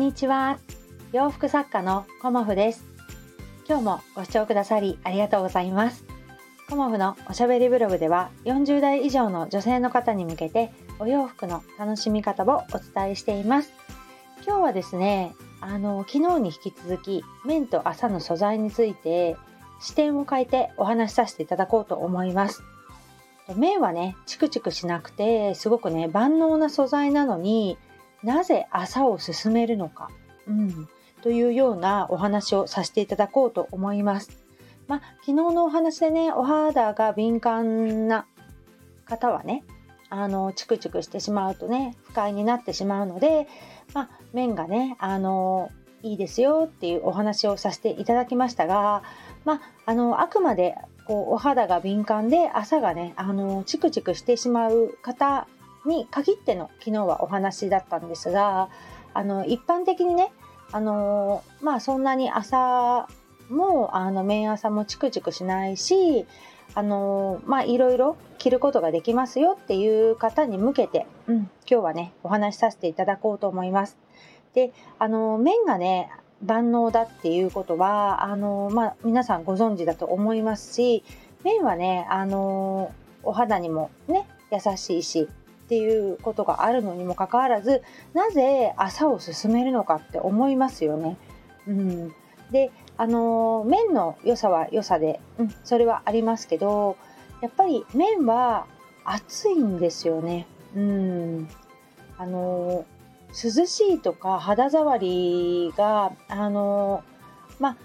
にちは。洋服作家のコモフです。今日もご視聴くださりありがとうございます。コモフのおしゃべりブログでは40代以上の女性の方に向けてお洋服の楽しみ方をお伝えしています。今日はですねあの昨日に引き続き綿と麻の素材について視点を変えてお話しさせていただこうと思います。綿はねチクチクしなくてすごくね万能な素材なのになぜ朝を進めるのか、うん、というようなお話をさせていただこうと思います。まあ、昨日のお話でねお肌が敏感な方はねあのチクチクしてしまうとね不快になってしまうので、まあ、面がねあのいいですよっていうお話をさせていただきましたが、まあ、あのあくまでこうお肌が敏感で朝がねあのチクチクしてしまう方に限っての昨日はお話だったんですがあの一般的にねあのまあそんなに朝もあの面朝もチクチクしないしあのまあいろいろ着ることができますよっていう方に向けて、うん、今日はねお話しさせていただこうと思います。であの面がね万能だっていうことはあの、まあ、皆さんご存知だと思いますし面はねあのお肌にもね優しいしっていうことがあるのにもかかわらずなぜ朝を進めるのかって思いますよね。うん、であの麺の良さは良さで、うん、それはありますけどやっぱり麺は熱いんですよね。うん、あの涼しいとか肌触りがあのまあ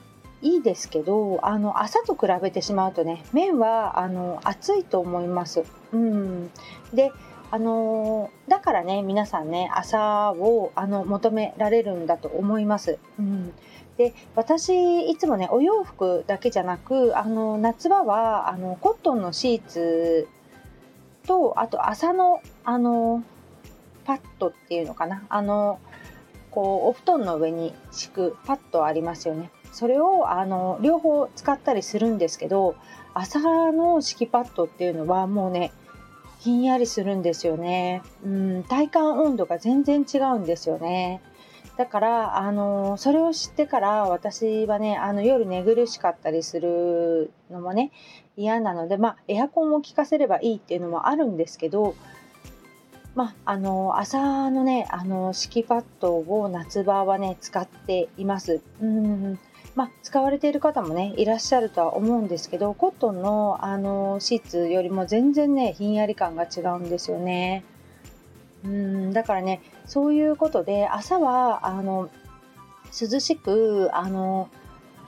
いいですけどあの朝と比べてしまうとね麺はあの熱いと思います。うん、であのだからね皆さんね朝をあの求められるんだと思います。うん、で私いつもねお洋服だけじゃなくあの夏場はあのコットンのシーツとあと朝のあのパッドっていうのかなあのこうお布団の上に敷くパッドありますよね。それをあの両方使ったりするんですけど朝の敷きパッドっていうのはもうねひんやりするんですよね。うん、体感温度が全然違うんですよね。だから、あの、それを知ってから私はね、あの夜寝苦しかったりするのもね、嫌なので、まあ、エアコンを効かせればいいっていうのもあるんですけど、まあ、あの、朝のね、あの、敷きパッドを夏場はね、使っています。うん。まあ、使われている方もねいらっしゃるとは思うんですけどコットンのあのシーツよりも全然ねひんやり感が違うんですよね。うんだからねそういうことで朝はあの涼しくあの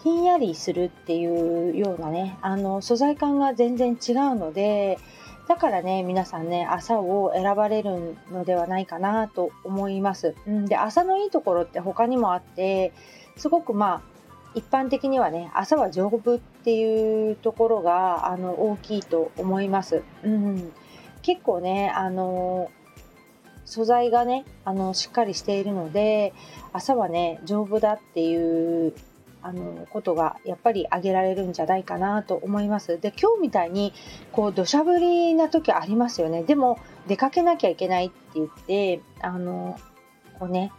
ひんやりするっていうようなねあの素材感が全然違うのでだからね皆さんね朝を選ばれるのではないかなと思います。うん、で朝のいいところって他にもあってすごくまあ一般的にはね朝は丈夫っていうところがあの大きいと思います。うん、結構ねあの素材がねあのしっかりしているので朝はね丈夫だっていうあのことがやっぱり挙げられるんじゃないかなと思います。で今日みたいにこう土砂降りな時ありますよね。でも出かけなきゃいけないって言ってあのこうね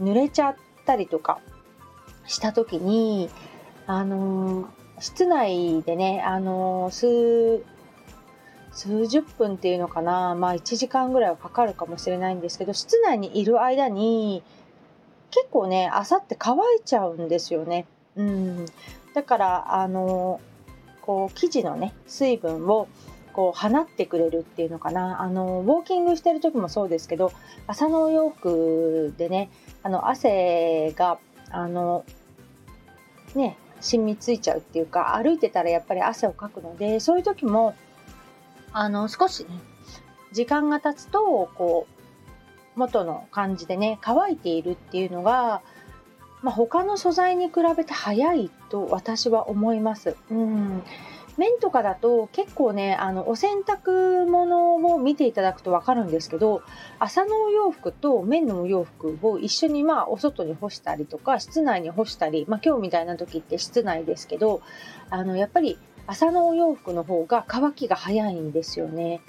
濡れちゃったりとかした時に、あの、室内でね、あの、数、数十分っていうのかな、まあ1時間ぐらいはかかるかもしれないんですけど、室内にいる間に、結構ね、朝って乾いちゃうんですよね。うん。だから、あの、こう、生地のね、水分を、こう放ってくれるっていうのかなあのウォーキングしてる時もそうですけど朝のお洋服でねあの汗があのね染みついちゃうっていうか歩いてたらやっぱり汗をかくのでそういう時もあの少しね時間が経つとこう元の感じでね乾いているっていうのが、まあ、他の素材に比べて早いと私は思います。うん綿とかだと結構ねあのお洗濯物を見ていただくと分かるんですけど朝のお洋服と綿のお洋服を一緒にまあお外に干したりとか室内に干したり、まあ、今日みたいな時って室内ですけどあのやっぱり朝のお洋服の方が乾きが早いんですよね。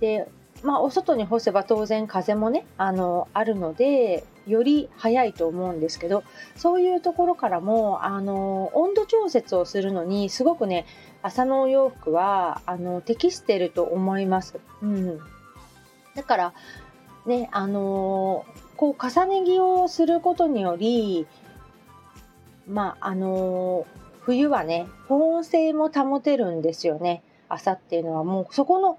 でまあ、お外に干せば当然風もねあのあるのでより早いと思うんですけどそういうところからもあの温度調節をするのにすごくね朝のお洋服はあの適してると思います。うん、だからねあのこう重ね着をすることによりまああの冬はね保温性も保てるんですよね朝っていうのはもうそこの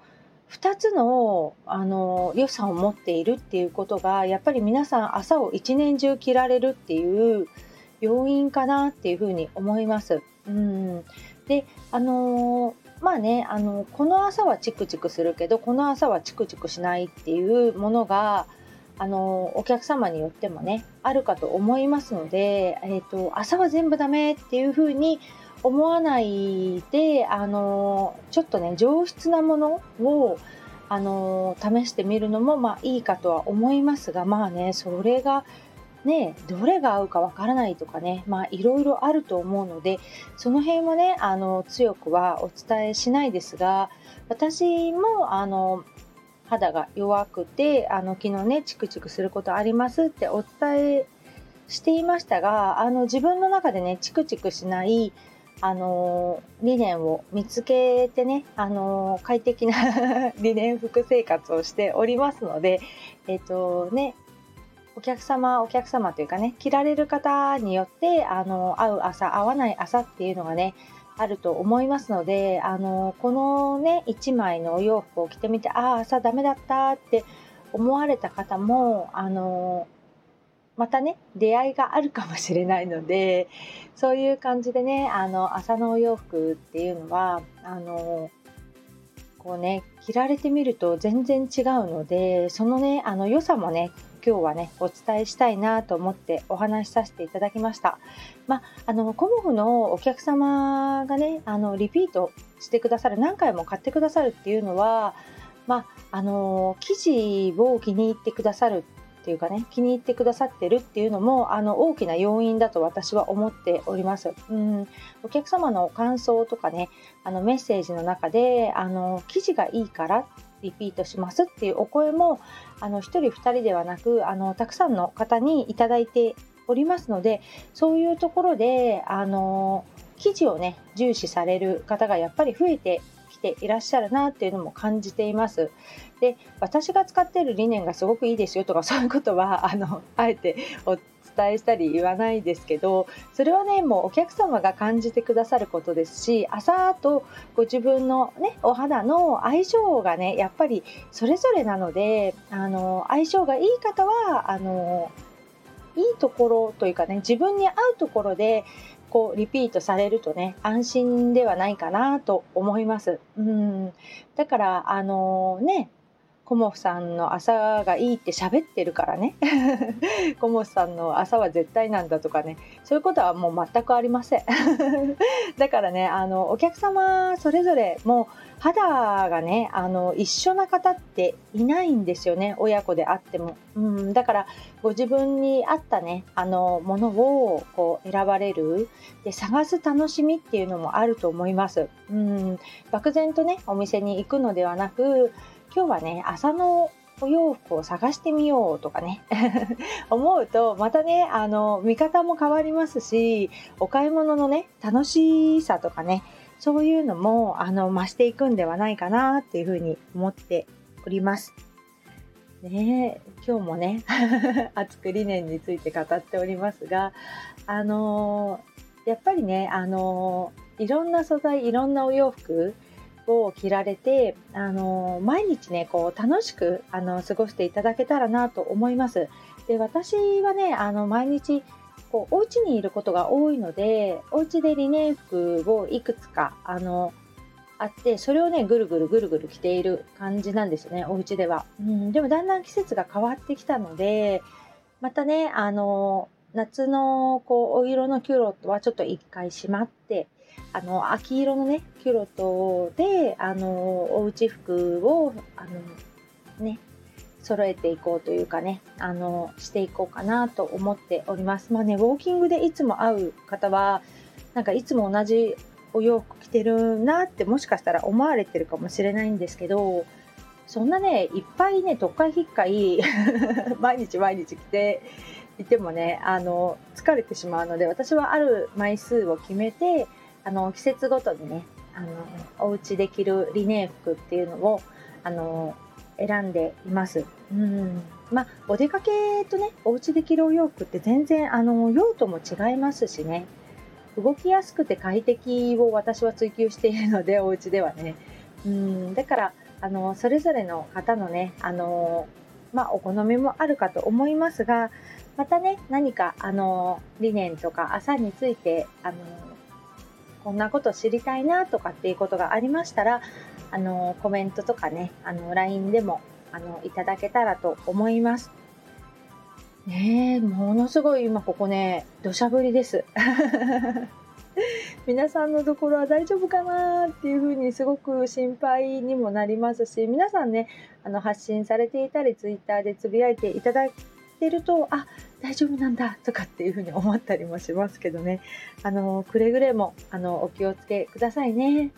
2つのあの良さを持っているっていうことがやっぱり皆さん朝を一年中着られるっていう要因かなっていうふうに思います。うん、であのまあねあのこの朝はチクチクするけどこの朝はチクチクしないっていうものがあのお客様によってもねあるかと思いますので、えーと、朝は全部ダメっていうふうに思わないであのちょっとね上質なものをあの試してみるのもまあいいかとは思いますがまあねそれがねどれが合うかわからないとかねまあいろいろあると思うのでその辺はねあの強くはお伝えしないですが私もあの肌が弱くてあの昨日ねチクチクすることありますってお伝えしていましたがあの自分の中でねチクチクしないあの理念を見つけてね、あの快適な 理念服生活をしておりますので、えっ、とね、お客様、お客様というかね、着られる方によって、あの合う朝、合わない朝っていうのがね、あると思いますので、あのこのね、1枚のお洋服を着てみて、ああ、朝ダメだったって思われた方も、あのまたね出会いがあるかもしれないのでそういう感じでねあの朝のお洋服っていうのはあのこうね着られてみると全然違うのでそのねあの良さもね今日はねお伝えしたいなと思ってお話しさせていただきました。まあ、あのコモフのお客様がねあのリピートしてくださる何回も買ってくださるっていうのはまあ、あの生地を気に入ってくださるっていうかね気に入ってくださってるっていうのもあの大きな要因だと私は思っております。うんお客様の感想とかねあのメッセージの中であの生地がいいからリピートしますっていうお声もあの1人2人ではなくあのたくさんの方にいただいておりますのでそういうところであの生地をね重視される方がやっぱり増えてきていらっしゃるなっていうのも感じています。で私が使っている理念がすごくいいですよとかそういうことは あのあえてお伝えしたり言わないですけどそれはねもうお客様が感じてくださることですし朝とご自分のねお肌の相性がねやっぱりそれぞれなのであの相性がいい方はあのいいところというかね自分に合うところでこうリピートされるとね安心ではないかなと思います。うんだからあのねコモフさんの朝がいいって喋ってるからね。コモフさんの朝は絶対なんだとかね。そういうことはもう全くありません。だからねあのお客様それぞれもう肌がねあの一緒な方っていないんですよね。親子であっても、うん、だからご自分に合ったねあのものをこう選ばれる。で探す楽しみっていうのもあると思います、うん、漠然とねお店に行くのではなく今日はね朝のお洋服を探してみようとかね 思うとまたねあの見方も変わりますしお買い物のね楽しさとかねそういうのもあの増していくんではないかなっていうふうに思っております。ね今日もね 熱く理念について語っておりますがあのやっぱりねあのいろんな素材いろんなお洋服を着られて、あの毎日ねこう楽しくあの過ごしていただけたらなと思います。で私はねあの毎日こうお家にいることが多いのでお家でリネン服をいくつかあのあってそれをねぐるぐるぐるぐる着ている感じなんですよねお家では、うん、でもだんだん季節が変わってきたのでまたねあの夏のこうお色のキュロットはちょっと一回しまってあの秋色のねキュロットであのおうち服をあのね揃えていこうというかねあのしていこうかなと思っております。まあねウォーキングでいつも会う方はなんかいつも同じお洋服着てるなってもしかしたら思われてるかもしれないんですけどそんなねいっぱいね特会引っかい毎日毎日着ていてもねあの疲れてしまうので私はある枚数を決めてあの季節ごとにねあのお家で着るリネン服っていうのをあの選んでいます。うん。まあ、お出かけとねお家で着るお洋服って全然あの用途も違いますしね。動きやすくて快適を私は追求しているので お家ではね。うん。だからあのそれぞれの方のねあのまあ、お好みもあるかと思いますがまたね何かあの理念とか朝についてあのこんなこと知りたいなとかっていうことがありましたらあのコメントとかねあの LINE でもあのいただけたらと思います。ねえものすごい今ここね土砂降りです。皆さんのところは大丈夫かなっていうふうにすごく心配にもなりますし皆さんねあの発信されていたりツイッターでつぶやいていただいてるとあ大丈夫なんだとかっていうふうに思ったりもしますけどね。あのくれぐれもあのお気をつけくださいね。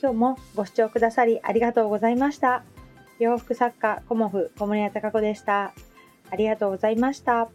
今日もご視聴くださりありがとうございました。洋服作家コモフ小森屋隆子でした。ありがとうございました。